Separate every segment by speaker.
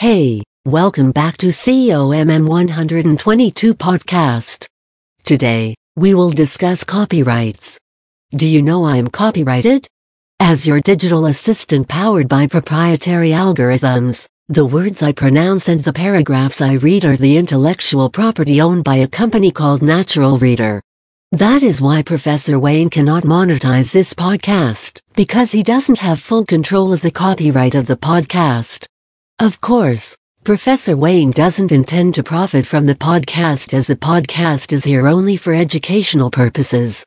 Speaker 1: Hey, welcome back to COMM 122 podcast. Today, we will discuss copyrights. Do you know I am copyrighted? As your digital assistant powered by proprietary algorithms, the words I pronounce and the paragraphs I read are the intellectual property owned by a company called Natural Reader. That is why Professor Wayne cannot monetize this podcast, because he doesn't have full control of the copyright of the podcast. Of course, Professor Wayne doesn't intend to profit from the podcast as the podcast is here only for educational purposes.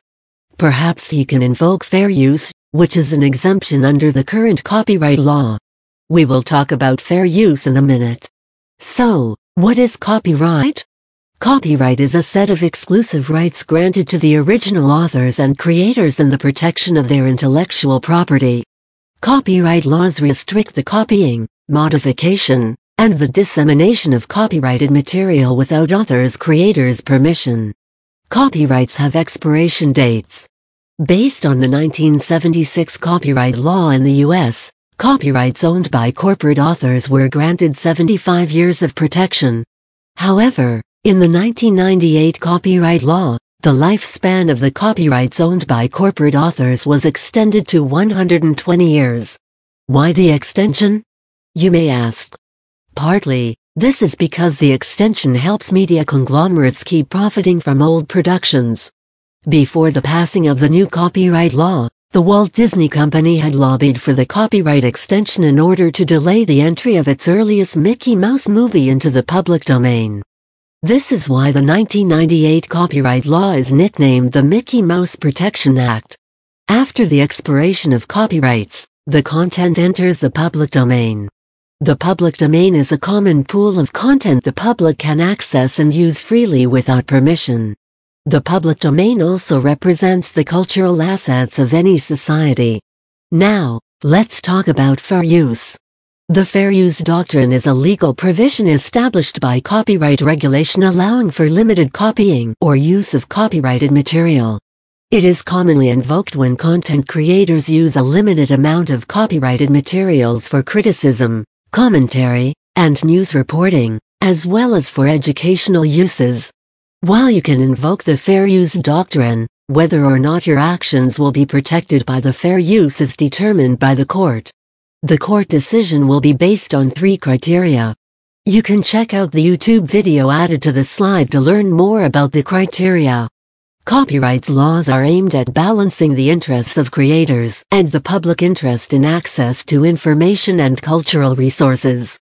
Speaker 1: Perhaps he can invoke fair use, which is an exemption under the current copyright law. We will talk about fair use in a minute. So, what is copyright? Copyright is a set of exclusive rights granted to the original authors and creators in the protection of their intellectual property. Copyright laws restrict the copying, modification, and the dissemination of copyrighted material without author's creator's permission. Copyrights have expiration dates. Based on the 1976 copyright law in the U.S., copyrights owned by corporate authors were granted 75 years of protection. However, in the 1998 copyright law, the lifespan of the copyrights owned by corporate authors was extended to 120 years. Why the extension? You may ask. Partly, this is because the extension helps media conglomerates keep profiting from old productions. Before the passing of the new copyright law, the Walt Disney Company had lobbied for the copyright extension in order to delay the entry of its earliest Mickey Mouse movie into the public domain. This is why the 1998 copyright law is nicknamed the Mickey Mouse Protection Act. After the expiration of copyrights, the content enters the public domain. The public domain is a common pool of content the public can access and use freely without permission. The public domain also represents the cultural assets of any society. Now, let's talk about fair use. The fair use doctrine is a legal provision established by copyright regulation allowing for limited copying or use of copyrighted material. It is commonly invoked when content creators use a limited amount of copyrighted materials for criticism, commentary, and news reporting, as well as for educational uses. While you can invoke the fair use doctrine, whether or not your actions will be protected by the fair use is determined by the court. The court decision will be based on three criteria. You can check out the YouTube video added to the slide to learn more about the criteria. Copyrights laws are aimed at balancing the interests of creators and the public interest in access to information and cultural resources.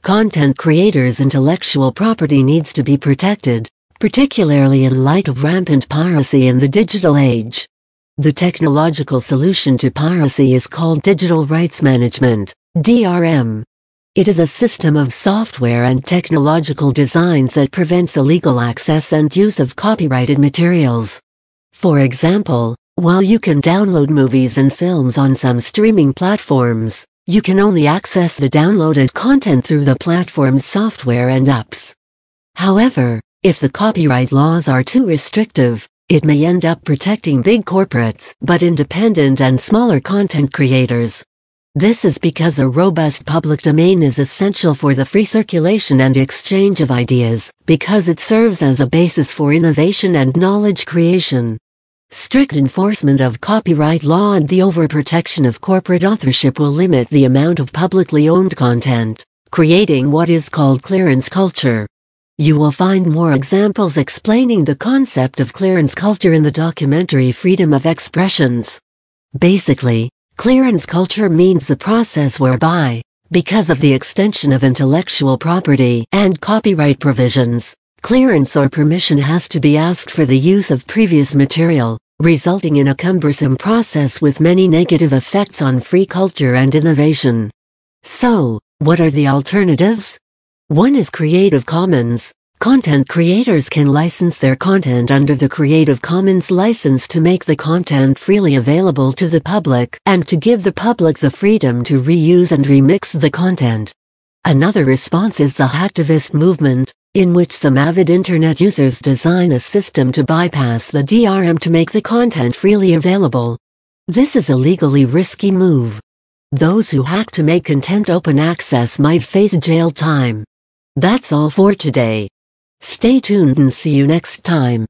Speaker 1: Content creators' intellectual property needs to be protected, particularly in light of rampant piracy in the digital age. The technological solution to piracy is called Digital Rights Management, DRM. It is a system of software and technological designs that prevents illegal access and use of copyrighted materials. For example, while you can download movies and films on some streaming platforms, you can only access the downloaded content through the platform's software and apps. However, if the copyright laws are too restrictive, it may end up protecting big corporates but independent and smaller content creators. This is because a robust public domain is essential for the free circulation and exchange of ideas, because it serves as a basis for innovation and knowledge creation. Strict enforcement of copyright law and the overprotection of corporate authorship will limit the amount of publicly owned content, creating what is called clearance culture. You will find more examples explaining the concept of clearance culture in the documentary Freedom of Expressions. Basically, Clearance culture means the process whereby, because of the extension of intellectual property and copyright provisions, clearance or permission has to be asked for the use of previous material, resulting in a cumbersome process with many negative effects on free culture and innovation. So, what are the alternatives? One is Creative Commons, Content creators can license their content under the Creative Commons license to make the content freely available to the public and to give the public the freedom to reuse and remix the content. Another response is the hacktivist movement, in which some avid internet users design a system to bypass the DRM to make the content freely available. This is a legally risky move. Those who hack to make content open access might face jail time. That's all for today. Stay tuned and see you next time.